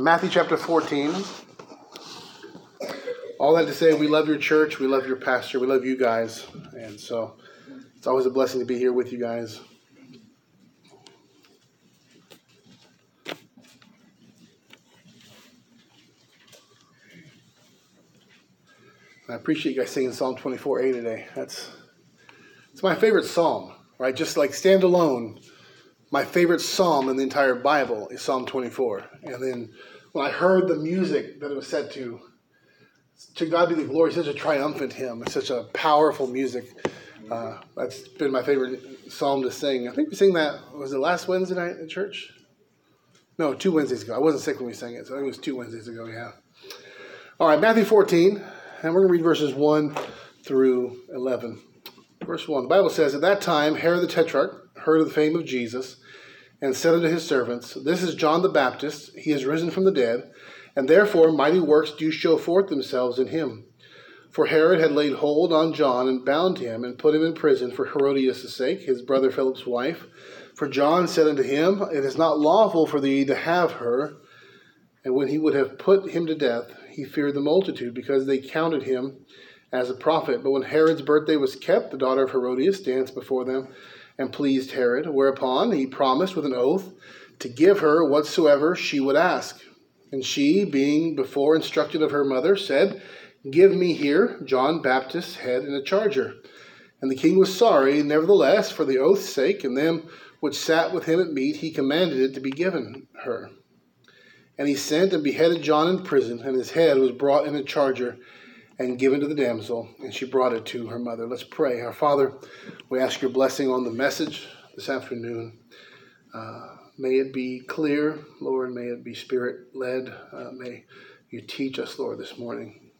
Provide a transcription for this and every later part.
Matthew chapter 14. All that to say, we love your church, we love your pastor, we love you guys. And so it's always a blessing to be here with you guys. I appreciate you guys singing Psalm 24a today. That's it's my favorite psalm, right? Just like stand alone my favorite psalm in the entire Bible is Psalm 24. And then when I heard the music that it was set to, to God be the glory, such a triumphant hymn, it's such a powerful music. Uh, that's been my favorite psalm to sing. I think we sang that, was it last Wednesday night at church? No, two Wednesdays ago. I wasn't sick when we sang it, so I think it was two Wednesdays ago, yeah. All right, Matthew 14, and we're going to read verses 1 through 11. Verse 1 The Bible says, At that time, Herod the Tetrarch heard of the fame of Jesus and said unto his servants, This is John the Baptist, he is risen from the dead, and therefore mighty works do show forth themselves in him. For Herod had laid hold on John and bound him and put him in prison for Herodias' sake, his brother Philip's wife. For John said unto him, It is not lawful for thee to have her. And when he would have put him to death, he feared the multitude, because they counted him as a prophet. But when Herod's birthday was kept, the daughter of Herodias danced before them and pleased Herod, whereupon he promised with an oath to give her whatsoever she would ask. And she, being before instructed of her mother, said, Give me here John Baptist's head in a charger. And the king was sorry, nevertheless, for the oath's sake, and them which sat with him at meat, he commanded it to be given her. And he sent and beheaded John in prison, and his head was brought in a charger and given to the damsel, and she brought it to her mother. Let's pray. Our Father, we ask your blessing on the message this afternoon. Uh, may it be clear, Lord. May it be spirit led. Uh, may you teach us, Lord, this morning.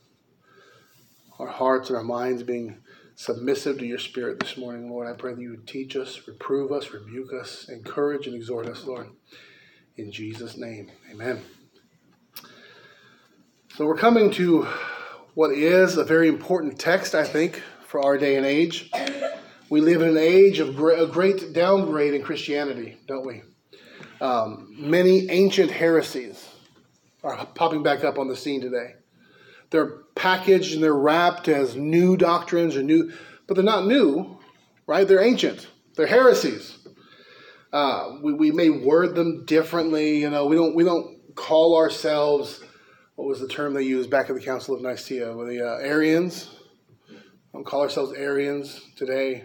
Our hearts and our minds being submissive to your spirit this morning, Lord. I pray that you would teach us, reprove us, rebuke us, encourage, and exhort us, Lord. In Jesus' name, amen. So we're coming to what is a very important text, I think, for our day and age. We live in an age of a great downgrade in Christianity, don't we? Um, many ancient heresies are popping back up on the scene today. They're packaged and they're wrapped as new doctrines or new, but they're not new, right? They're ancient. They're heresies. Uh, we, we may word them differently. You know, we don't we don't call ourselves what was the term they used back at the Council of Nicaea? Were the uh, Arians? We don't call ourselves Arians today.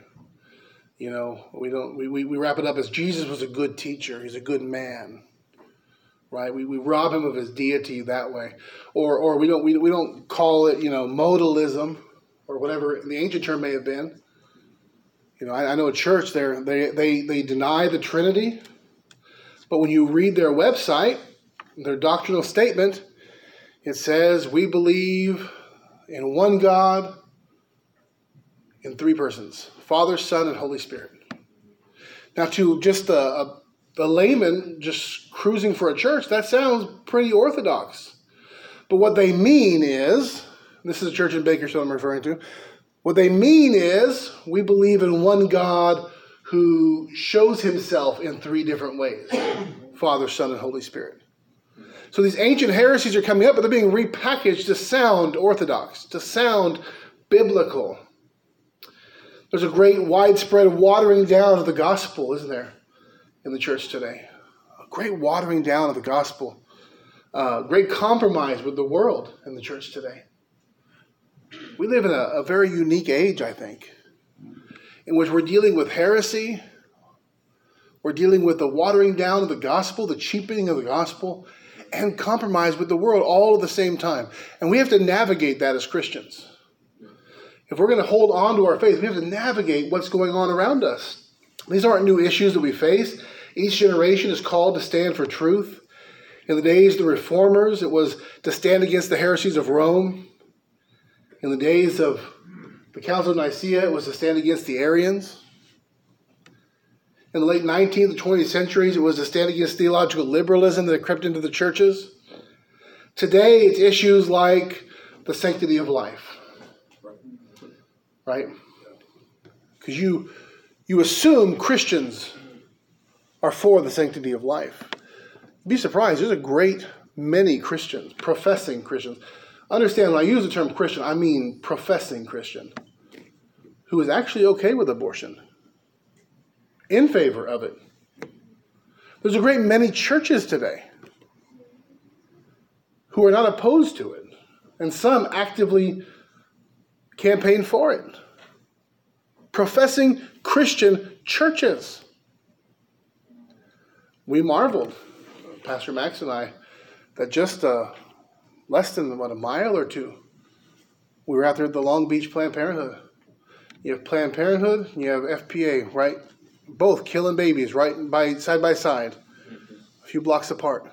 You know, we don't. We, we, we wrap it up as Jesus was a good teacher. He's a good man, right? We, we rob him of his deity that way, or or we don't we, we don't call it you know modalism or whatever the ancient term may have been. You know, I, I know a church there they they they deny the Trinity, but when you read their website, their doctrinal statement, it says, We believe in one God, in three persons Father, Son, and Holy Spirit. Now, to just a, a, a layman just cruising for a church, that sounds pretty orthodox. But what they mean is this is a church in Bakersfield I'm referring to. What they mean is we believe in one God who shows himself in three different ways Father, Son, and Holy Spirit. So these ancient heresies are coming up, but they're being repackaged to sound orthodox, to sound biblical. There's a great widespread watering down of the gospel, isn't there, in the church today? A great watering down of the gospel. Uh, great compromise with the world in the church today. We live in a, a very unique age, I think, in which we're dealing with heresy, we're dealing with the watering down of the gospel, the cheapening of the gospel, and compromise with the world all at the same time. And we have to navigate that as Christians. If we're going to hold on to our faith, we have to navigate what's going on around us. These aren't new issues that we face. Each generation is called to stand for truth. In the days of the reformers, it was to stand against the heresies of Rome. In the days of the Council of Nicaea, it was to stand against the Arians. In the late 19th and 20th centuries, it was to stand against theological liberalism that crept into the churches. Today, it's issues like the sanctity of life. Right? Because you, you assume Christians are for the sanctity of life. Be surprised, there's a great many Christians, professing Christians. Understand when I use the term Christian, I mean professing Christian, who is actually okay with abortion, in favor of it. There's a great many churches today who are not opposed to it, and some actively campaign for it. Professing Christian churches. We marveled, Pastor Max and I, that just uh, less than what a mile or two, we were out there at the Long Beach Planned Parenthood. You have Planned Parenthood, you have FPA, right? Both killing babies right by side by side, a few blocks apart.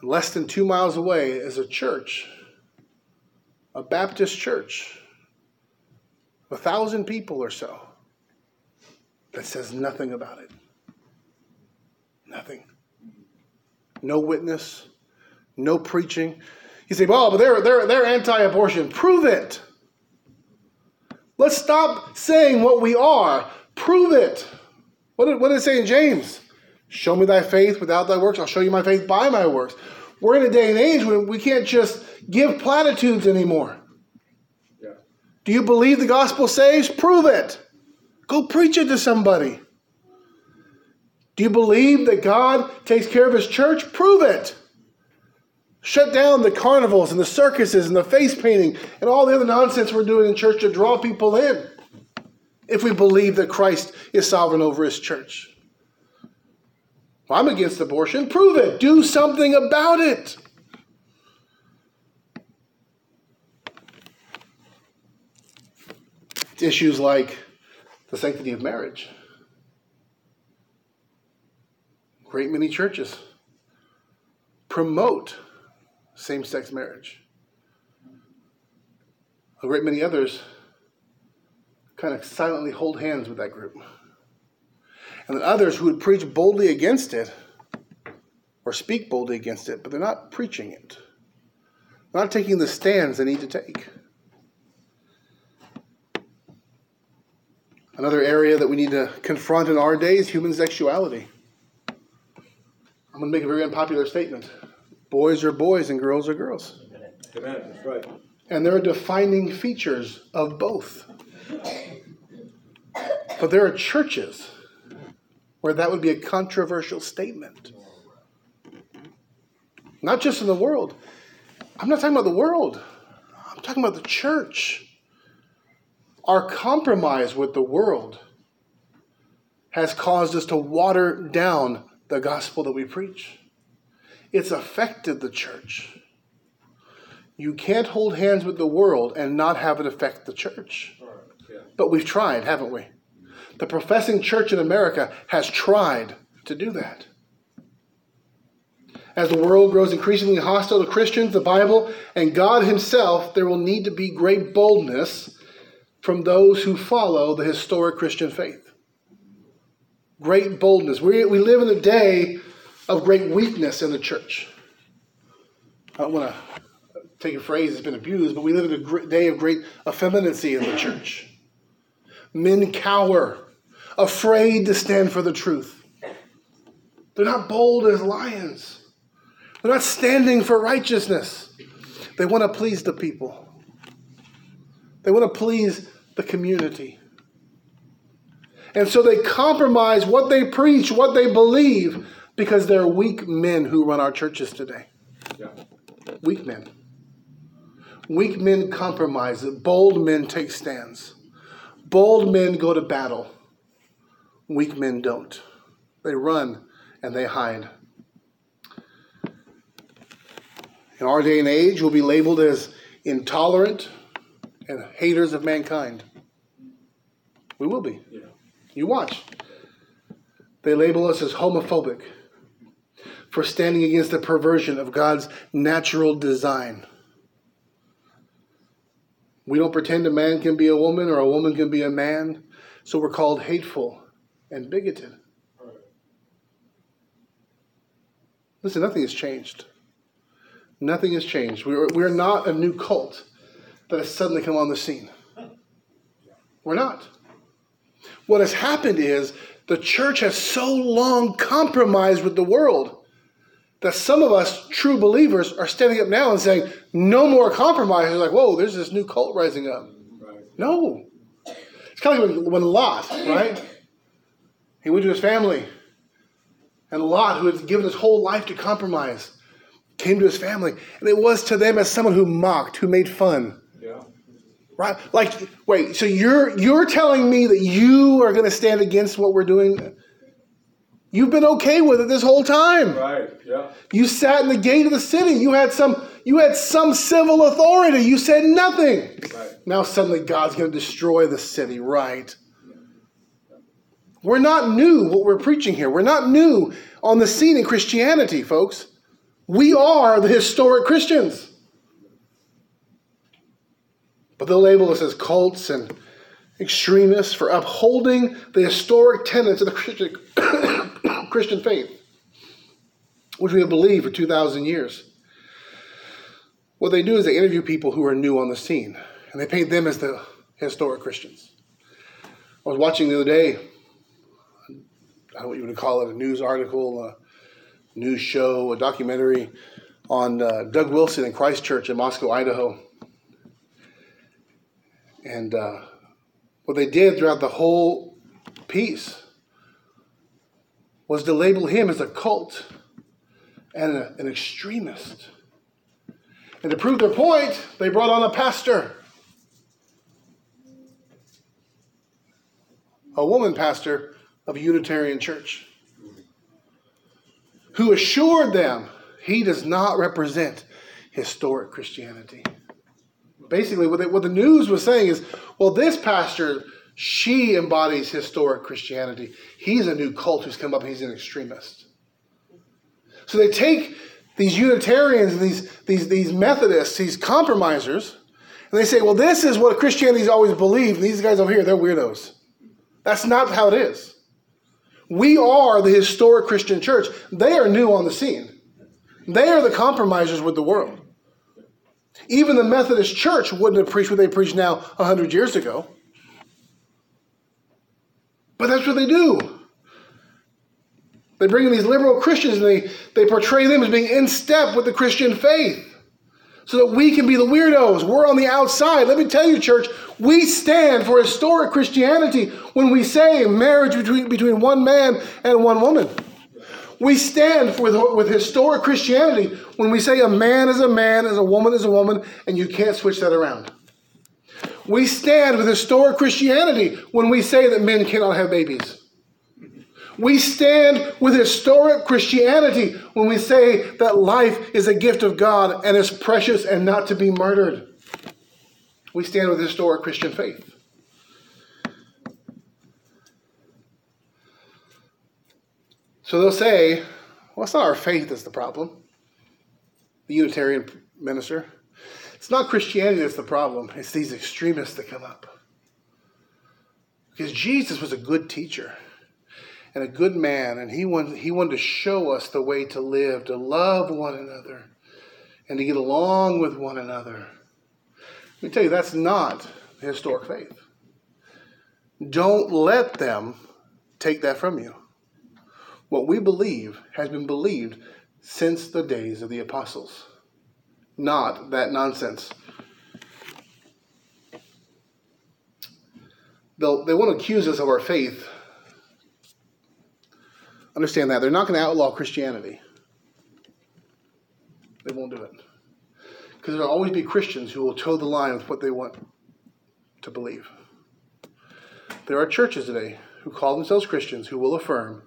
And less than two miles away is a church, a Baptist church, a thousand people or so, that says nothing about it. Nothing. No witness, no preaching. You say, well, but they're, they're, they're anti abortion. Prove it. Let's stop saying what we are. Prove it. What did, what did it say in James? Show me thy faith without thy works. I'll show you my faith by my works. We're in a day and age when we can't just give platitudes anymore. Yeah. Do you believe the gospel saves? Prove it. Go preach it to somebody. Do you believe that God takes care of his church? Prove it. Shut down the carnivals and the circuses and the face painting and all the other nonsense we're doing in church to draw people in. If we believe that Christ is sovereign over his church. Well, I'm against abortion. Prove it. Do something about it. Issues like the sanctity of marriage. Great many churches promote same sex marriage. A great many others kind of silently hold hands with that group. And then others who would preach boldly against it or speak boldly against it, but they're not preaching it. They're not taking the stands they need to take. Another area that we need to confront in our day is human sexuality. I'm going to make a very unpopular statement. Boys are boys and girls are girls. Amen. That's right. And there are defining features of both. But there are churches where that would be a controversial statement. Not just in the world. I'm not talking about the world, I'm talking about the church. Our compromise with the world has caused us to water down the gospel that we preach. It's affected the church. You can't hold hands with the world and not have it affect the church. But we've tried, haven't we? The professing church in America has tried to do that. As the world grows increasingly hostile to Christians, the Bible, and God Himself, there will need to be great boldness from those who follow the historic Christian faith. Great boldness. We, we live in a day of great weakness in the church. I don't want to take a phrase that's been abused, but we live in a day of great effeminacy in the church. Men cower, afraid to stand for the truth. They're not bold as lions. They're not standing for righteousness. They want to please the people. They want to please the community. And so they compromise what they preach, what they believe, because there are weak men who run our churches today. Yeah. Weak men. Weak men compromise. Bold men take stands. Bold men go to battle. Weak men don't. They run and they hide. In our day and age, we'll be labeled as intolerant and haters of mankind. We will be. Yeah. You watch. They label us as homophobic for standing against the perversion of God's natural design. We don't pretend a man can be a woman or a woman can be a man, so we're called hateful and bigoted. Listen, nothing has changed. Nothing has changed. We're, we're not a new cult that has suddenly come on the scene. We're not. What has happened is the church has so long compromised with the world that some of us true believers are standing up now and saying, no more compromise. It's like, whoa, there's this new cult rising up. Right. No. It's kind of like when, when Lot, right? He went to his family. And Lot, who had given his whole life to compromise, came to his family. And it was to them as someone who mocked, who made fun. Yeah. Right? Like, wait, so you're you're telling me that you are going to stand against what we're doing? You've been okay with it this whole time. Right. Yeah. You sat in the gate of the city. You had some you had some civil authority. You said nothing. Right. Now suddenly God's going to destroy the city, right? We're not new what we're preaching here. We're not new on the scene in Christianity, folks. We are the historic Christians. But they'll label us as cults and extremists for upholding the historic tenets of the Christian, Christian faith, which we have believed for 2,000 years. What they do is they interview people who are new on the scene, and they paint them as the historic Christians. I was watching the other day, I don't know what you would call it, a news article, a news show, a documentary on uh, Doug Wilson in Christ Church in Moscow, Idaho. And uh, what they did throughout the whole piece was to label him as a cult and a, an extremist. And to prove their point, they brought on a pastor, a woman pastor of a Unitarian church, who assured them he does not represent historic Christianity. Basically, what, they, what the news was saying is well, this pastor she embodies historic Christianity. He's a new cult who's come up, he's an extremist. So they take these Unitarians these, these, these Methodists, these compromisers, and they say, well, this is what Christianity's always believed. And these guys over here, they're weirdos. That's not how it is. We are the historic Christian church. They are new on the scene. They are the compromisers with the world. Even the Methodist church wouldn't have preached what they preach now 100 years ago. But that's what they do. They bring in these liberal Christians and they, they portray them as being in step with the Christian faith so that we can be the weirdos. We're on the outside. Let me tell you, church, we stand for historic Christianity when we say marriage between, between one man and one woman. We stand for, with, with historic Christianity when we say a man is a man and a woman is a woman, and you can't switch that around. We stand with historic Christianity when we say that men cannot have babies. We stand with historic Christianity when we say that life is a gift of God and is precious and not to be murdered. We stand with historic Christian faith. So they'll say, well, it's not our faith that's the problem. The Unitarian minister. It's not Christianity that's the problem, it's these extremists that come up. Because Jesus was a good teacher and a good man, and he wanted, he wanted to show us the way to live, to love one another, and to get along with one another. Let me tell you, that's not the historic faith. Don't let them take that from you. What we believe has been believed since the days of the apostles not that nonsense. They'll, they want to accuse us of our faith. Understand that. They're not going to outlaw Christianity. They won't do it. Because there'll always be Christians who will toe the line with what they want to believe. There are churches today who call themselves Christians who will affirm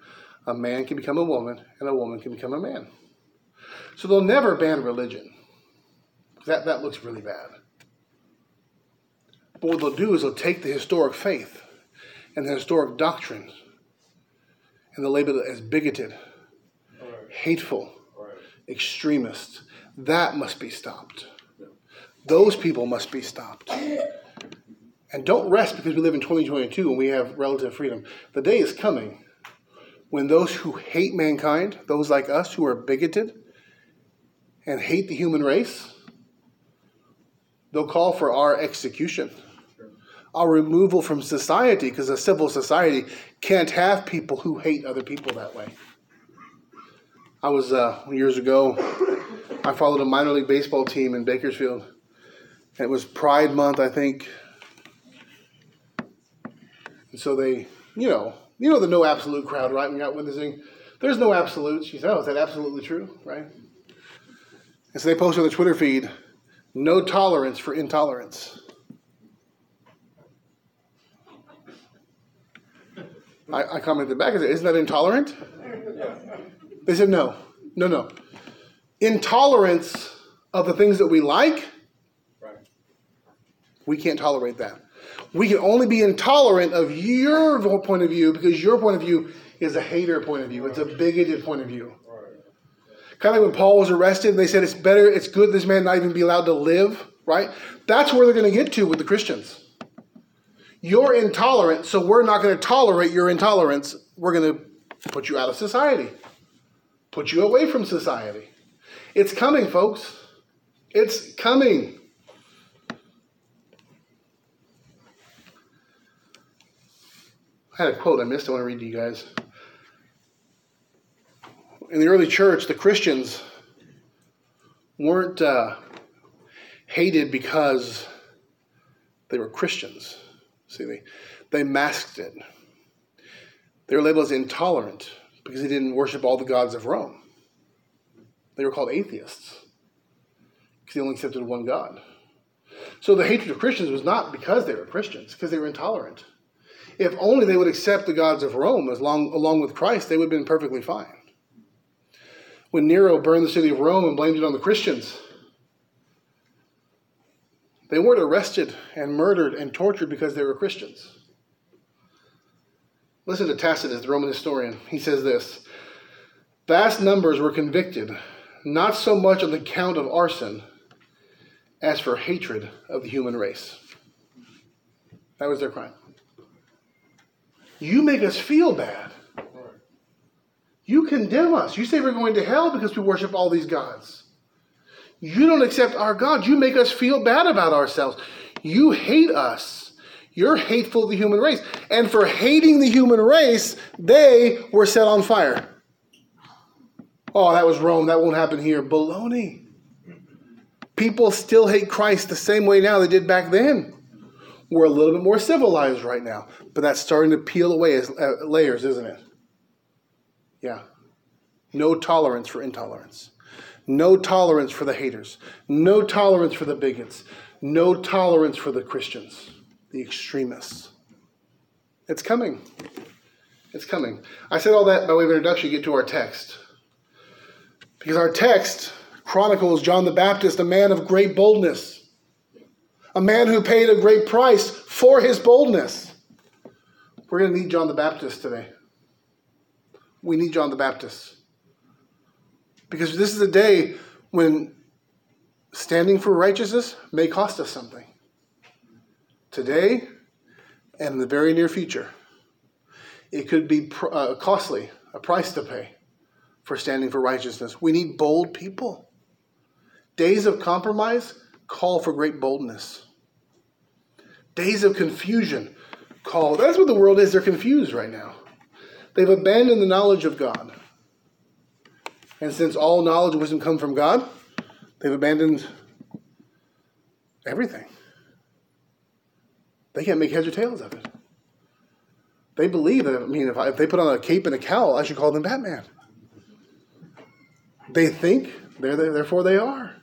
a man can become a woman and a woman can become a man. So they'll never ban religion. That, that looks really bad. But what they'll do is they'll take the historic faith and the historic doctrines and they'll label it as bigoted, right. hateful, right. extremist. That must be stopped. Yeah. Those people must be stopped. And don't rest because we live in 2022 and we have relative freedom. The day is coming when those who hate mankind, those like us who are bigoted and hate the human race, They'll call for our execution, our removal from society, because a civil society can't have people who hate other people that way. I was uh, years ago. I followed a minor league baseball team in Bakersfield. It was Pride Month, I think. And so they, you know, you know the no absolute crowd, right? You're out witnessing, there's no absolutes. You say, oh, is that absolutely true, right? And so they posted on the Twitter feed, no tolerance for intolerance. I, I commented back and said, Isn't that intolerant? They said, No, no, no. Intolerance of the things that we like, we can't tolerate that. We can only be intolerant of your point of view because your point of view is a hater point of view. It's a bigoted point of view. Kind of like when Paul was arrested, and they said it's better, it's good this man not even be allowed to live, right? That's where they're going to get to with the Christians. You're intolerant, so we're not going to tolerate your intolerance. We're going to put you out of society, put you away from society. It's coming, folks. It's coming. I had a quote I missed. I want to read to you guys. In the early church, the Christians weren't uh, hated because they were Christians. See, they, they masked it. They were labeled as intolerant because they didn't worship all the gods of Rome. They were called atheists because they only accepted one God. So the hatred of Christians was not because they were Christians, because they were intolerant. If only they would accept the gods of Rome as long, along with Christ, they would have been perfectly fine. When Nero burned the city of Rome and blamed it on the Christians, they weren't arrested and murdered and tortured because they were Christians. Listen to Tacitus, the Roman historian. He says this Vast numbers were convicted, not so much on the count of arson as for hatred of the human race. That was their crime. You make us feel bad. You condemn us. You say we're going to hell because we worship all these gods. You don't accept our God. You make us feel bad about ourselves. You hate us. You're hateful of the human race. And for hating the human race, they were set on fire. Oh, that was Rome. That won't happen here. Baloney. People still hate Christ the same way now they did back then. We're a little bit more civilized right now, but that's starting to peel away as uh, layers, isn't it? Yeah. No tolerance for intolerance. No tolerance for the haters. No tolerance for the bigots. No tolerance for the Christians, the extremists. It's coming. It's coming. I said all that by way of introduction to get to our text. Because our text chronicles John the Baptist, a man of great boldness, a man who paid a great price for his boldness. We're going to need John the Baptist today. We need John the Baptist. Because this is a day when standing for righteousness may cost us something. Today and in the very near future, it could be uh, costly, a price to pay for standing for righteousness. We need bold people. Days of compromise call for great boldness. Days of confusion call. That's what the world is. They're confused right now. They've abandoned the knowledge of God. And since all knowledge and wisdom come from God, they've abandoned everything. They can't make heads or tails of it. They believe that, I mean, if, I, if they put on a cape and a cowl, I should call them Batman. They think, they're, therefore they are.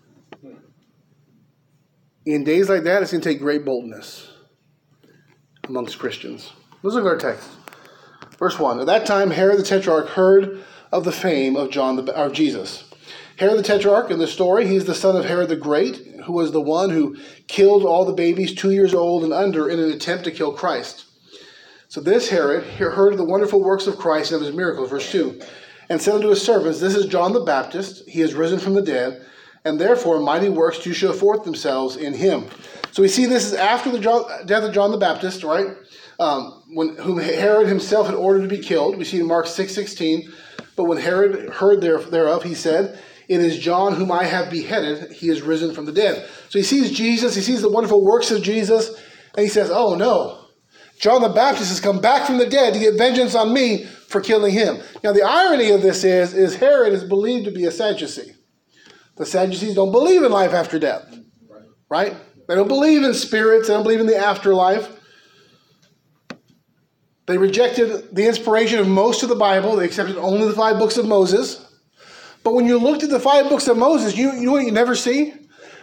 In days like that, it's going to take great boldness amongst Christians. Let's look at our text. Verse 1. At that time, Herod the Tetrarch heard of the fame of John the, of Jesus. Herod the Tetrarch in the story, he's the son of Herod the Great, who was the one who killed all the babies two years old and under in an attempt to kill Christ. So this Herod heard of the wonderful works of Christ and of his miracles, verse 2, and said unto his servants, This is John the Baptist, he is risen from the dead, and therefore mighty works do show forth themselves in him. So we see this is after the death of John the Baptist, right? Um, when whom Herod himself had ordered to be killed. We see in Mark 6 16. But when Herod heard thereof, he said, It is John whom I have beheaded. He is risen from the dead. So he sees Jesus, he sees the wonderful works of Jesus, and he says, Oh no, John the Baptist has come back from the dead to get vengeance on me for killing him. Now, the irony of this is, is Herod is believed to be a Sadducee. The Sadducees don't believe in life after death, right? They don't believe in spirits, they don't believe in the afterlife. They rejected the inspiration of most of the Bible, they accepted only the five books of Moses. But when you looked at the five books of Moses, you, you know what you never see?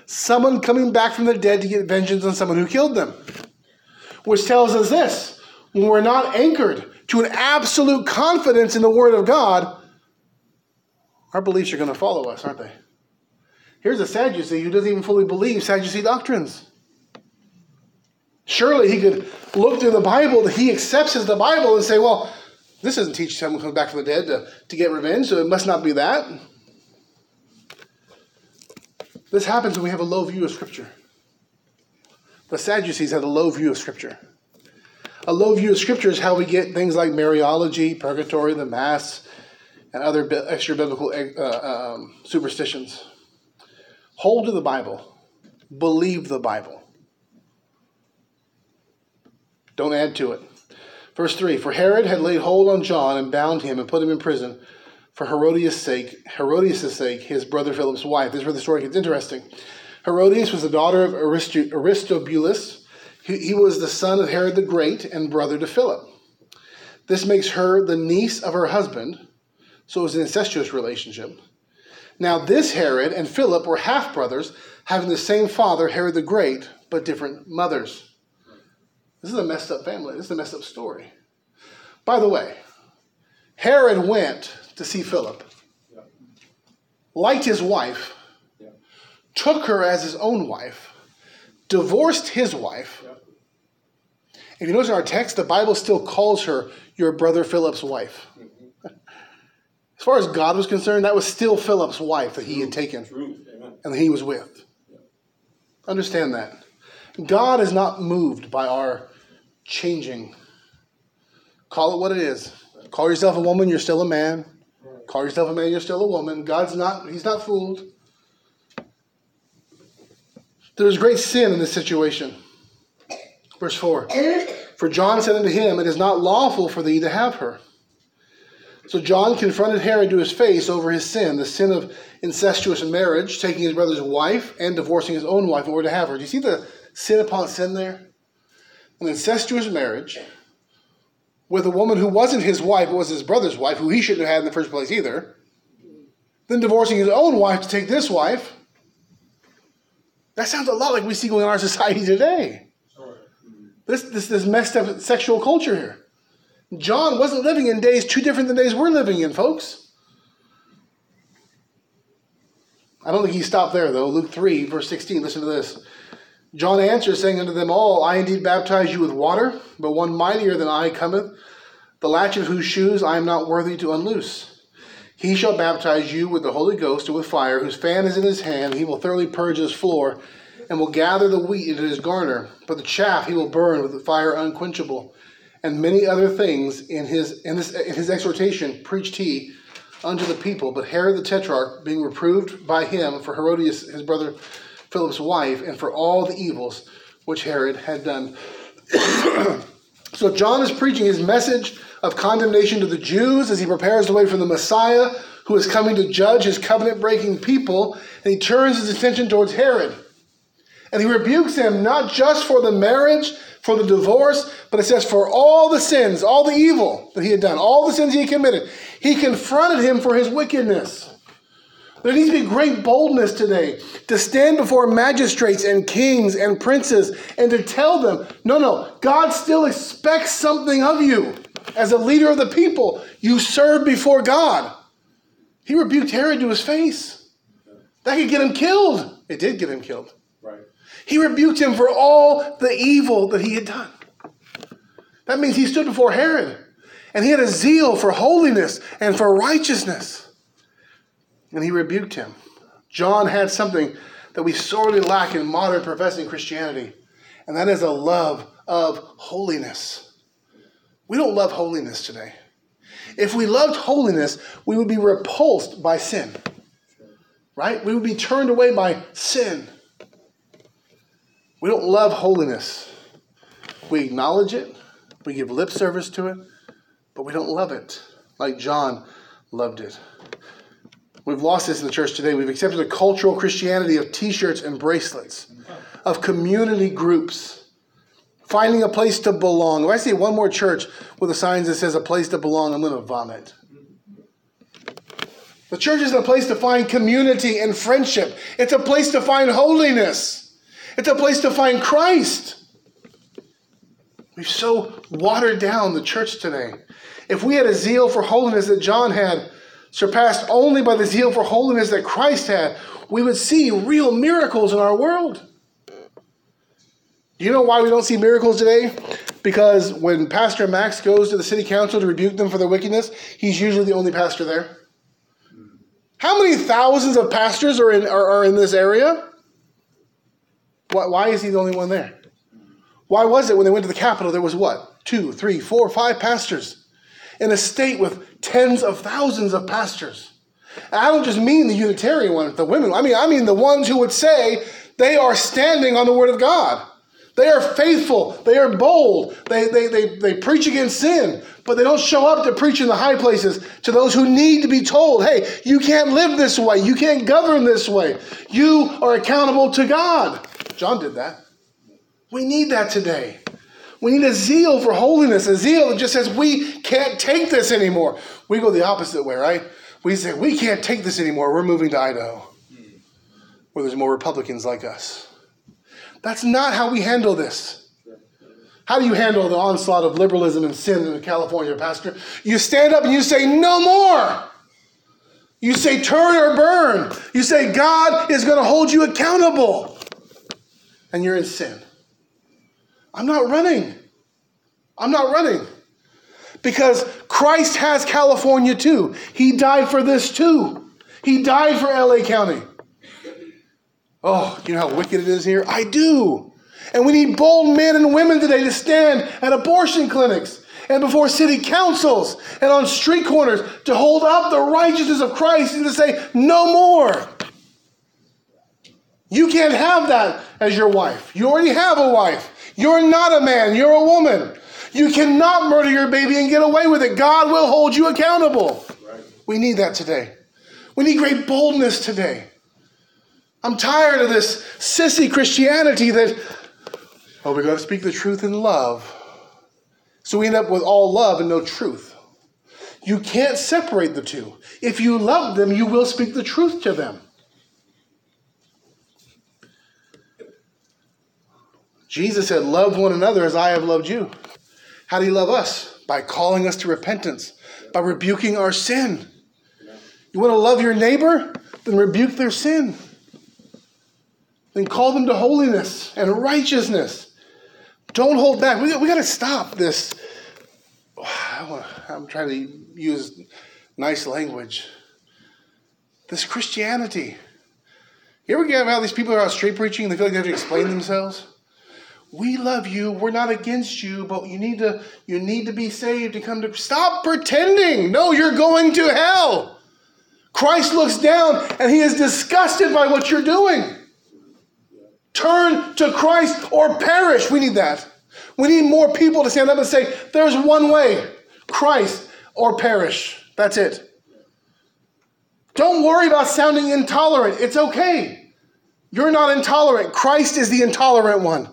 Someone coming back from the dead to get vengeance on someone who killed them. Which tells us this when we're not anchored to an absolute confidence in the Word of God, our beliefs are going to follow us, aren't they? Here's a Sadducee who doesn't even fully believe Sadducee doctrines. Surely he could look through the Bible that he accepts as the Bible and say, well, this doesn't teach someone coming back from the dead to, to get revenge, so it must not be that. This happens when we have a low view of Scripture. The Sadducees had a low view of Scripture. A low view of Scripture is how we get things like Mariology, purgatory, the Mass, and other extra biblical uh, um, superstitions. Hold to the Bible, believe the Bible. Don't add to it. Verse 3 For Herod had laid hold on John and bound him and put him in prison for Herodias' sake, Herodias' sake, his brother Philip's wife. This is where the story gets interesting. Herodias was the daughter of Aristobulus. He, he was the son of Herod the Great and brother to Philip. This makes her the niece of her husband, so it was an incestuous relationship. Now, this Herod and Philip were half brothers, having the same father, Herod the Great, but different mothers. This is a messed up family. This is a messed up story. By the way, Herod went to see Philip, liked his wife, took her as his own wife, divorced his wife. If you notice in our text, the Bible still calls her your brother Philip's wife. Mm-hmm. As far as God was concerned, that was still Philip's wife that he had taken and that he was with. Understand that. God is not moved by our changing. Call it what it is. Call yourself a woman, you're still a man. Call yourself a man, you're still a woman. God's not, he's not fooled. There's great sin in this situation. Verse 4 For John said unto him, It is not lawful for thee to have her. So John confronted Herod to his face over his sin, the sin of incestuous marriage, taking his brother's wife and divorcing his own wife in order to have her. Do you see the sin upon sin there? An incestuous marriage with a woman who wasn't his wife, but was his brother's wife, who he shouldn't have had in the first place either, then divorcing his own wife to take this wife. That sounds a lot like we see going on in our society today. This, this, this messed up sexual culture here. John wasn't living in days too different than days we're living in, folks. I don't think he stopped there, though. Luke 3, verse 16, listen to this. John answered, saying unto them all, I indeed baptize you with water, but one mightier than I cometh, the latch of whose shoes I am not worthy to unloose. He shall baptize you with the Holy Ghost and with fire, whose fan is in his hand. He will thoroughly purge his floor, and will gather the wheat into his garner, but the chaff he will burn with the fire unquenchable. And many other things in his in this in his exhortation preached he unto the people. But Herod the Tetrarch, being reproved by him for Herodias his brother Philip's wife, and for all the evils which Herod had done. so John is preaching his message of condemnation to the Jews as he prepares the way for the Messiah who is coming to judge his covenant breaking people, and he turns his attention towards Herod. And he rebukes him not just for the marriage, for the divorce, but it says for all the sins, all the evil that he had done, all the sins he had committed. He confronted him for his wickedness. There needs to be great boldness today to stand before magistrates and kings and princes and to tell them, no, no, God still expects something of you as a leader of the people. You serve before God. He rebuked Herod to his face. That could get him killed. It did get him killed. Right. He rebuked him for all the evil that he had done. That means he stood before Herod and he had a zeal for holiness and for righteousness and he rebuked him. John had something that we sorely lack in modern professing Christianity, and that is a love of holiness. We don't love holiness today. If we loved holiness, we would be repulsed by sin. Right? We would be turned away by sin. We don't love holiness. We acknowledge it, We give lip service to it, but we don't love it like John loved it. We've lost this in the church today. We've accepted a cultural Christianity of t shirts and bracelets, of community groups, finding a place to belong. If I see one more church with a sign that says a place to belong, I'm going to vomit. The church is a place to find community and friendship, it's a place to find holiness, it's a place to find Christ. We've so watered down the church today. If we had a zeal for holiness that John had, surpassed only by the zeal for holiness that Christ had, we would see real miracles in our world. You know why we don't see miracles today? Because when Pastor Max goes to the city council to rebuke them for their wickedness, he's usually the only pastor there. How many thousands of pastors are in, are, are in this area? Why, why is he the only one there? Why was it when they went to the Capitol there was what? Two, three, four, five pastors in a state with tens of thousands of pastors. And I don't just mean the Unitarian ones, the women. I mean, I mean the ones who would say they are standing on the Word of God. They are faithful. They are bold. They, they, they, they preach against sin, but they don't show up to preach in the high places to those who need to be told, hey, you can't live this way. You can't govern this way. You are accountable to God. John did that. We need that today. We need a zeal for holiness, a zeal that just says we can't take this anymore. We go the opposite way, right? We say we can't take this anymore. We're moving to Idaho, where there's more Republicans like us. That's not how we handle this. How do you handle the onslaught of liberalism and sin in California, Pastor? You stand up and you say, No more. You say, Turn or burn. You say, God is going to hold you accountable. And you're in sin. I'm not running. I'm not running. Because Christ has California too. He died for this too. He died for LA County. Oh, you know how wicked it is here? I do. And we need bold men and women today to stand at abortion clinics and before city councils and on street corners to hold up the righteousness of Christ and to say, no more. You can't have that as your wife. You already have a wife. You're not a man, you're a woman. You cannot murder your baby and get away with it. God will hold you accountable. Right. We need that today. We need great boldness today. I'm tired of this sissy Christianity that, oh, we got to speak the truth in love. So we end up with all love and no truth. You can't separate the two. If you love them, you will speak the truth to them. Jesus said, Love one another as I have loved you. How do you love us? By calling us to repentance, by rebuking our sin. You want to love your neighbor? Then rebuke their sin. Then call them to holiness and righteousness. Don't hold back. We, we got to stop this. I'm trying to use nice language. This Christianity. You ever get how these people are out street preaching and they feel like they have to explain themselves? We love you. We're not against you but you need to you need to be saved and come to stop pretending. No you're going to hell. Christ looks down and he is disgusted by what you're doing. Turn to christ or perish. We need that. We need more people to stand up and say there's one way. Christ or perish. That's it. Don't worry about sounding intolerant. It's okay. You're not intolerant. Christ is the intolerant one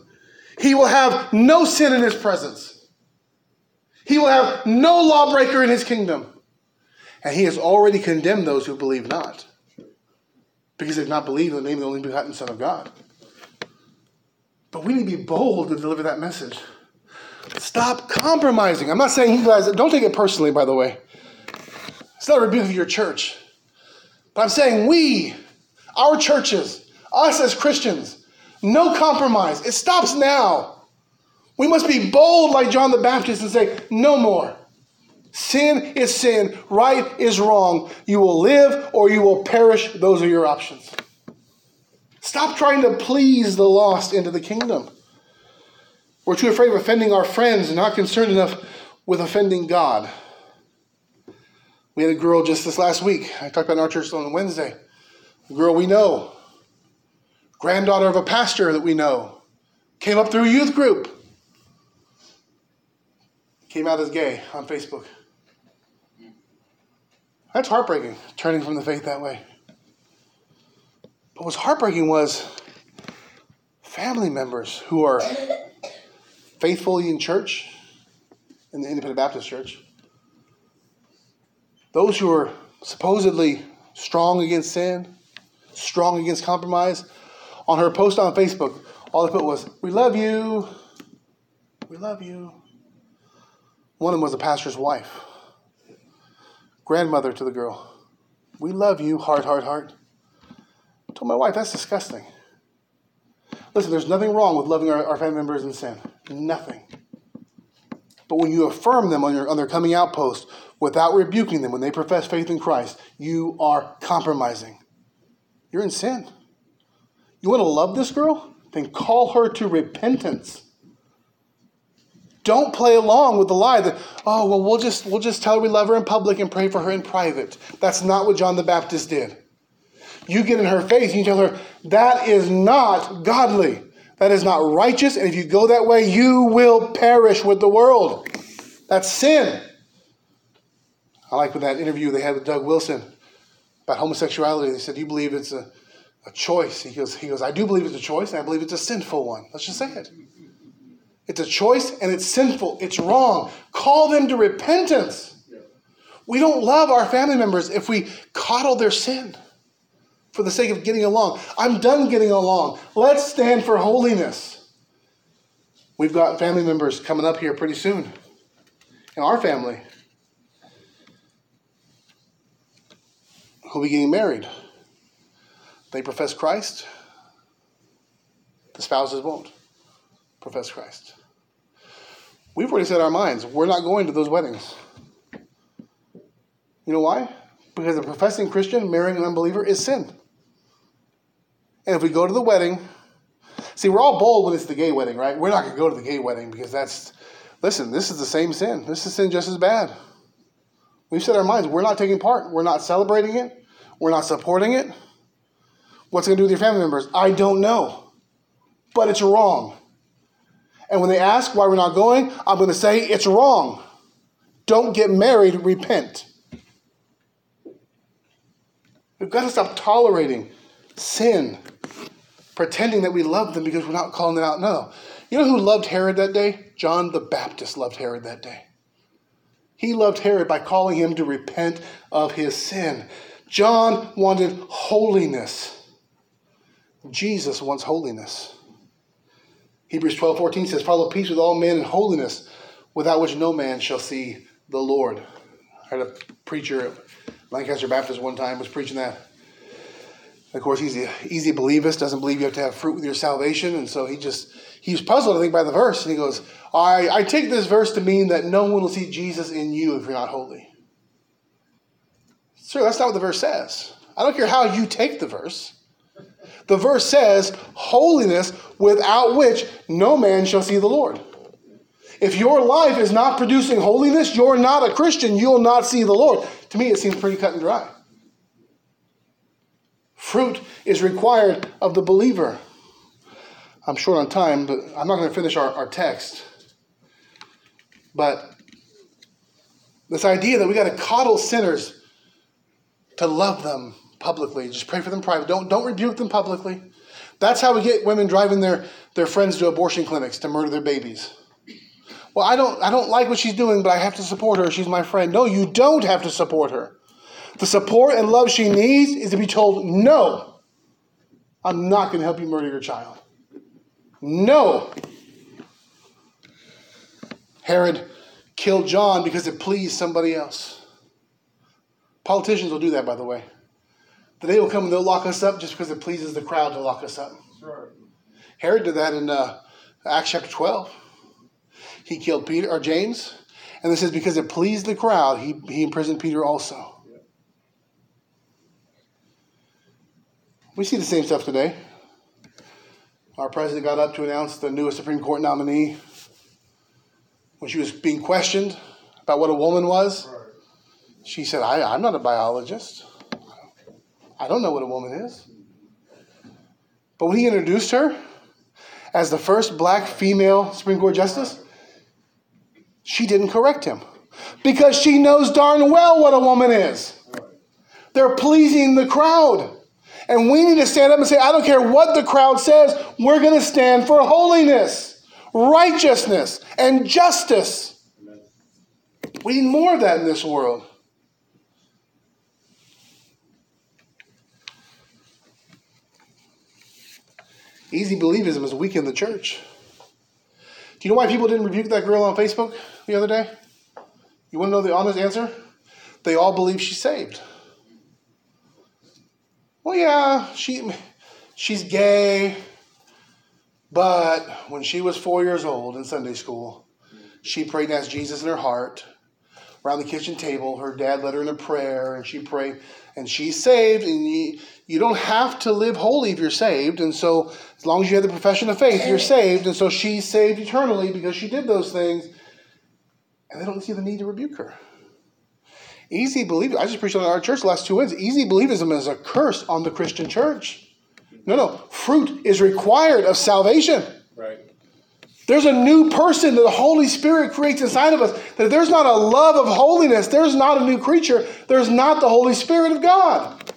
he will have no sin in his presence. He will have no lawbreaker in his kingdom. And he has already condemned those who believe not, because they've not believed in the name of the only begotten Son of God. But we need to be bold to deliver that message. Stop compromising. I'm not saying you guys, don't take it personally, by the way. It's not a rebuke of your church. But I'm saying we, our churches, us as Christians, no compromise. It stops now. We must be bold like John the Baptist and say, no more. Sin is sin, right is wrong. You will live or you will perish. Those are your options. Stop trying to please the lost into the kingdom. We're too afraid of offending our friends and not concerned enough with offending God. We had a girl just this last week. I talked about in our church on Wednesday. A girl we know granddaughter of a pastor that we know, came up through a youth group. came out as gay on Facebook. That's heartbreaking, turning from the faith that way. But what's heartbreaking was family members who are faithfully in church, in the Independent Baptist Church, those who are supposedly strong against sin, strong against compromise, on her post on Facebook, all they put was, We love you. We love you. One of them was a pastor's wife, grandmother to the girl. We love you, heart, heart, heart. I told my wife, that's disgusting. Listen, there's nothing wrong with loving our, our family members in sin. Nothing. But when you affirm them on, your, on their coming out post without rebuking them when they profess faith in Christ, you are compromising. You're in sin. You want to love this girl? Then call her to repentance. Don't play along with the lie that, oh, well, we'll just, we'll just tell her we love her in public and pray for her in private. That's not what John the Baptist did. You get in her face and you tell her, that is not godly. That is not righteous. And if you go that way, you will perish with the world. That's sin. I like with that interview they had with Doug Wilson about homosexuality. They said, Do you believe it's a, a choice? He goes, he goes, I do believe it's a choice, and I believe it's a sinful one. Let's just say it. It's a choice and it's sinful. It's wrong. Call them to repentance. We don't love our family members if we coddle their sin for the sake of getting along. I'm done getting along. Let's stand for holiness. We've got family members coming up here pretty soon in our family who'll be getting married. They profess Christ, the spouses won't profess Christ. We've already set our minds. We're not going to those weddings. You know why? Because a professing Christian marrying an unbeliever is sin. And if we go to the wedding, see, we're all bold when it's the gay wedding, right? We're not going to go to the gay wedding because that's, listen, this is the same sin. This is sin just as bad. We've set our minds. We're not taking part. We're not celebrating it. We're not supporting it. What's it going to do with your family members? I don't know. But it's wrong. And when they ask why we're not going, I'm going to say it's wrong. Don't get married, repent. We've got to stop tolerating sin pretending that we love them because we're not calling them out. No. You know who loved Herod that day? John the Baptist loved Herod that day. He loved Herod by calling him to repent of his sin. John wanted holiness. Jesus wants holiness. Hebrews 12 14 says, Follow peace with all men and holiness, without which no man shall see the Lord. I heard a preacher at Lancaster Baptist one time was preaching that. Of course, he's an easy believist, doesn't believe you have to have fruit with your salvation. And so he just, he's puzzled, I think, by the verse. And he goes, I, I take this verse to mean that no one will see Jesus in you if you're not holy. Sir, that's not what the verse says. I don't care how you take the verse. The verse says, holiness without which no man shall see the Lord. If your life is not producing holiness, you're not a Christian. You'll not see the Lord. To me, it seems pretty cut and dry. Fruit is required of the believer. I'm short on time, but I'm not going to finish our, our text. But this idea that we got to coddle sinners to love them publicly, just pray for them privately. Don't, don't rebuke them publicly. That's how we get women driving their, their friends to abortion clinics to murder their babies. Well, I don't, I don't like what she's doing, but I have to support her. She's my friend. No, you don't have to support her. The support and love she needs is to be told, no, I'm not going to help you murder your child. No. Herod killed John because it pleased somebody else. Politicians will do that, by the way. The day will come and they'll lock us up just because it pleases the crowd to lock us up. Right. Herod did that in uh, Acts chapter 12. He killed Peter or James, and this is because it pleased the crowd, he, he imprisoned Peter also. We see the same stuff today. Our president got up to announce the newest Supreme Court nominee. When she was being questioned about what a woman was, she said, I, I'm not a biologist. I don't know what a woman is. But when he introduced her as the first black female Supreme Court justice, She didn't correct him because she knows darn well what a woman is. They're pleasing the crowd. And we need to stand up and say, I don't care what the crowd says, we're going to stand for holiness, righteousness, and justice. We need more of that in this world. Easy believism is weak in the church. Do you know why people didn't rebuke that girl on Facebook the other day? You want to know the honest answer? They all believe she's saved. Well, yeah, she she's gay, but when she was four years old in Sunday school, she prayed and asked Jesus in her heart around the kitchen table. Her dad led her in a prayer, and she prayed, and she's saved. And you, you don't have to live holy if you're saved. And so, as long as you have the profession of faith, you're saved. And so, she's saved eternally because she did those things. And they don't see the need to rebuke her. Easy believism. I just preached on our church last two weeks. Easy believism is a curse on the Christian church. No, no. Fruit is required of salvation. Right. There's a new person that the Holy Spirit creates inside of us. That if there's not a love of holiness, there's not a new creature. There's not the Holy Spirit of God.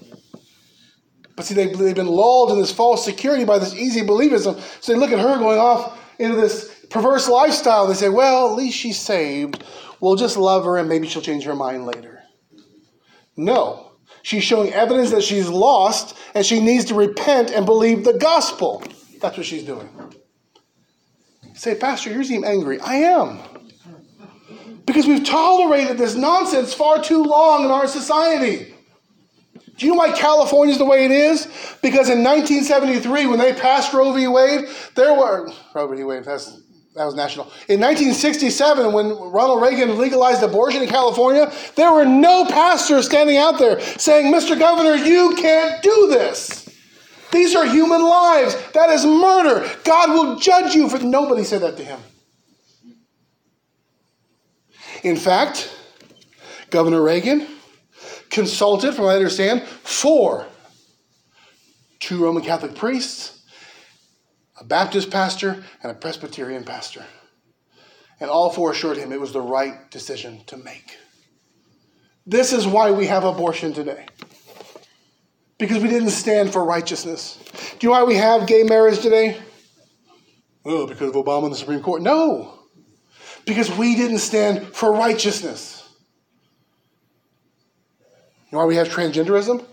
But see, they've, they've been lulled in this false security by this easy believism. So they look at her going off into this perverse lifestyle. They say, well, at least she's saved. We'll just love her and maybe she'll change her mind later. No. She's showing evidence that she's lost and she needs to repent and believe the gospel. That's what she's doing. Say, Pastor, you seem angry. I am. Because we've tolerated this nonsense far too long in our society. Do you know why California is the way it is? Because in 1973, when they passed Roe v. Wade, there were Roe v. Wade. That's that was national. In 1967, when Ronald Reagan legalized abortion in California, there were no pastors standing out there saying, "Mr. Governor, you can't do this." These are human lives. That is murder. God will judge you for. Nobody said that to him. In fact, Governor Reagan consulted, from what I understand, four two Roman Catholic priests, a Baptist pastor, and a Presbyterian pastor. And all four assured him it was the right decision to make. This is why we have abortion today. Because we didn't stand for righteousness. Do you know why we have gay marriage today? Oh, because of Obama and the Supreme Court. No. Because we didn't stand for righteousness. You know why we have transgenderism?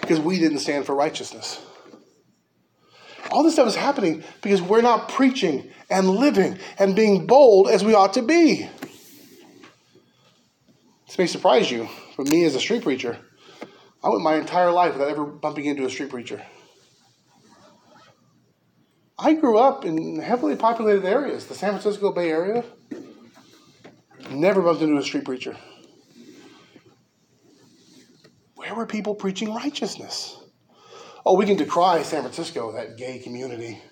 Because we didn't stand for righteousness. All this stuff is happening because we're not preaching and living and being bold as we ought to be. This may surprise you, but me as a street preacher, I went my entire life without ever bumping into a street preacher. I grew up in heavily populated areas, the San Francisco Bay Area. Never bumped into a street preacher. Where were people preaching righteousness? Oh, we can decry San Francisco, that gay community.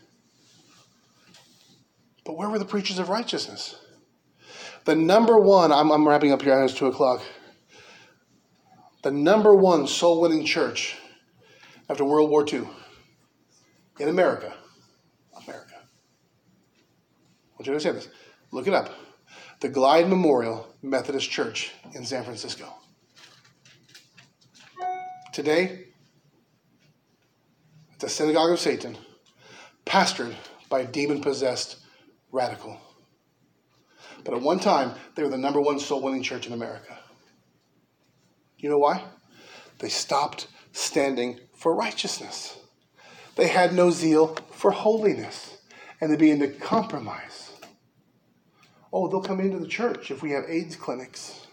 But where were the preachers of righteousness? The number one, I'm, I'm wrapping up here, it's 2 o'clock. The number one soul winning church after World War II in America. America. I want you to understand this. Look it up. The Glide Memorial Methodist Church in San Francisco. Today, it's a synagogue of Satan, pastored by a demon possessed radical. But at one time, they were the number one soul winning church in America. You know why? They stopped standing for righteousness. They had no zeal for holiness, and they began to compromise. Oh, they'll come into the church if we have AIDS clinics.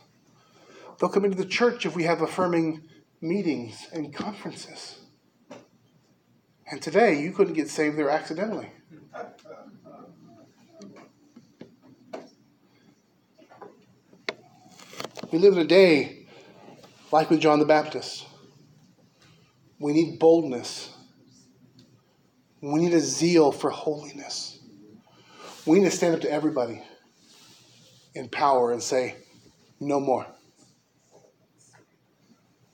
They'll come into the church if we have affirming meetings and conferences. And today, you couldn't get saved there accidentally. We live in a day like with John the Baptist. We need boldness. We need a zeal for holiness. We need to stand up to everybody in power and say, no more.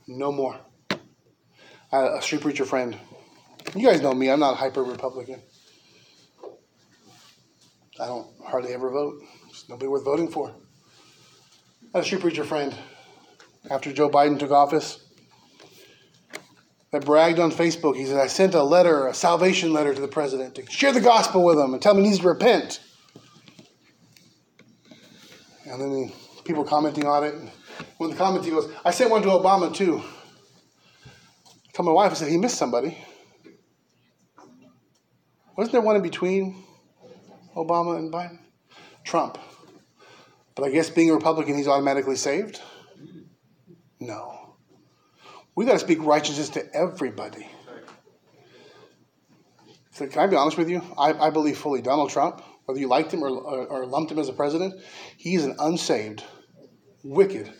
No more. I had a street preacher friend. You guys know me, I'm not a hyper Republican. I don't hardly ever vote. There's nobody worth voting for. I had a street preacher friend after Joe Biden took office that bragged on Facebook. He said, I sent a letter, a salvation letter to the president to share the gospel with him and tell him he needs to repent. And then people commenting on it. One of the comment he goes, I sent one to Obama too. I told my wife, I said, he missed somebody. Wasn't there one in between Obama and Biden? Trump. But I guess being a Republican, he's automatically saved? No. We got to speak righteousness to everybody. So can I be honest with you? I, I believe fully Donald Trump, whether you liked him or, or, or lumped him as a president, he's an unsaved, wicked,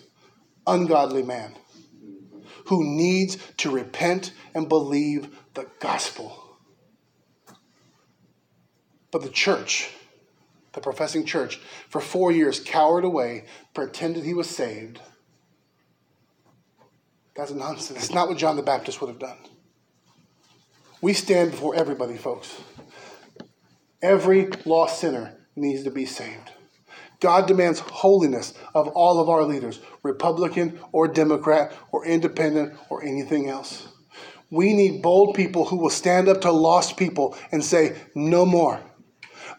ungodly man who needs to repent and believe the gospel. But the church, the professing church, for four years cowered away, pretended he was saved. That's nonsense. That's not what John the Baptist would have done. We stand before everybody, folks. Every lost sinner needs to be saved. God demands holiness of all of our leaders, Republican or Democrat or independent or anything else. We need bold people who will stand up to lost people and say, No more.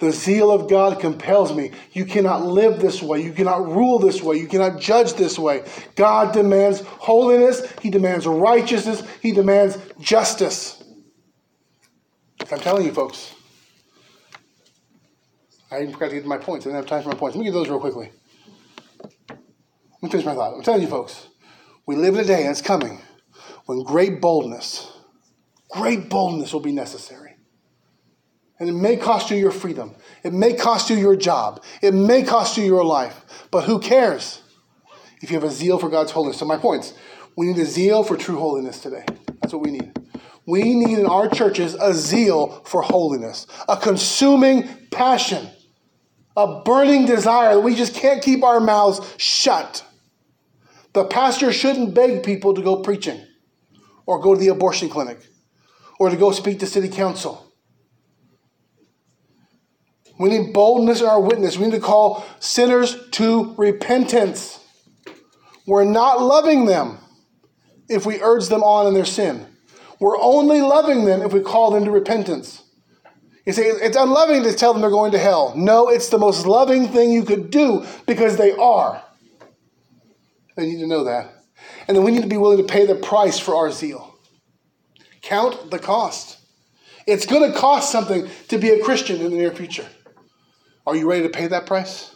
The zeal of God compels me. You cannot live this way. You cannot rule this way. You cannot judge this way. God demands holiness. He demands righteousness. He demands justice. I'm telling you, folks. I forgot to get to my points. I didn't have time for my points. Let me get those real quickly. Let me finish my thought. I'm telling you, folks, we live in a day, and it's coming, when great boldness, great boldness will be necessary. And it may cost you your freedom. It may cost you your job. It may cost you your life. But who cares if you have a zeal for God's holiness? So, my points we need a zeal for true holiness today. That's what we need. We need in our churches a zeal for holiness, a consuming passion, a burning desire that we just can't keep our mouths shut. The pastor shouldn't beg people to go preaching or go to the abortion clinic or to go speak to city council. We need boldness in our witness. We need to call sinners to repentance. We're not loving them if we urge them on in their sin. We're only loving them if we call them to repentance. You say it's unloving to tell them they're going to hell. No, it's the most loving thing you could do because they are. They need to know that. And then we need to be willing to pay the price for our zeal. Count the cost. It's going to cost something to be a Christian in the near future. Are you ready to pay that price?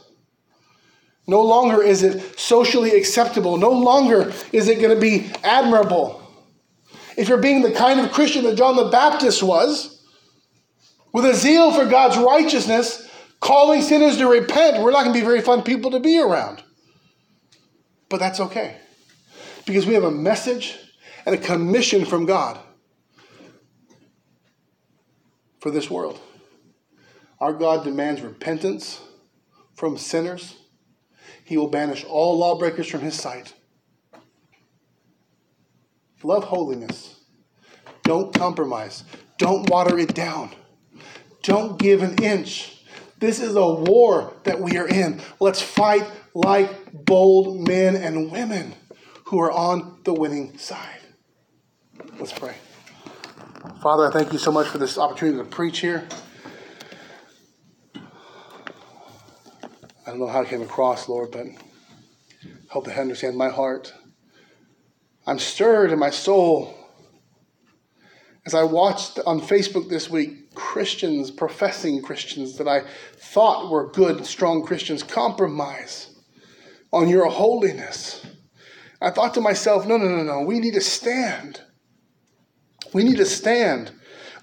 No longer is it socially acceptable. No longer is it going to be admirable. If you're being the kind of Christian that John the Baptist was, with a zeal for God's righteousness, calling sinners to repent, we're not going to be very fun people to be around. But that's okay. Because we have a message and a commission from God for this world. Our God demands repentance from sinners. He will banish all lawbreakers from his sight. Love holiness. Don't compromise. Don't water it down. Don't give an inch. This is a war that we are in. Let's fight like bold men and women who are on the winning side. Let's pray. Father, I thank you so much for this opportunity to preach here. I don't know how it came across, Lord, but help to understand my heart. I'm stirred in my soul as I watched on Facebook this week Christians, professing Christians that I thought were good, strong Christians, compromise on your holiness. I thought to myself, no, no, no, no, we need to stand. We need to stand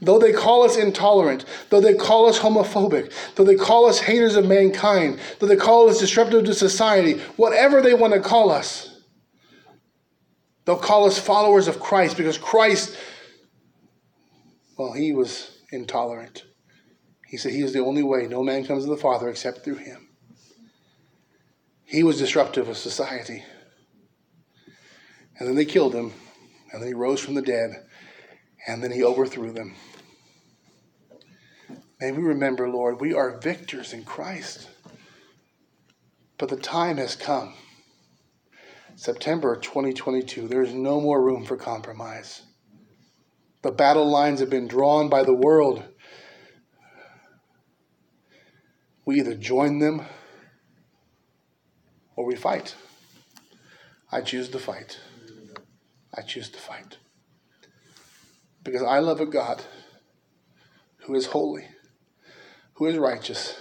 Though they call us intolerant, though they call us homophobic, though they call us haters of mankind, though they call us disruptive to society, whatever they want to call us, they'll call us followers of Christ because Christ, well, he was intolerant. He said he is the only way. No man comes to the Father except through him. He was disruptive of society. And then they killed him, and then he rose from the dead, and then he overthrew them. May we remember, Lord, we are victors in Christ. But the time has come. September 2022. There's no more room for compromise. The battle lines have been drawn by the world. We either join them or we fight. I choose to fight. I choose to fight. Because I love a God who is holy, who is righteous,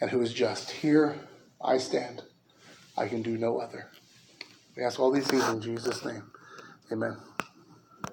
and who is just. Here I stand. I can do no other. We ask all these things in Jesus' name. Amen.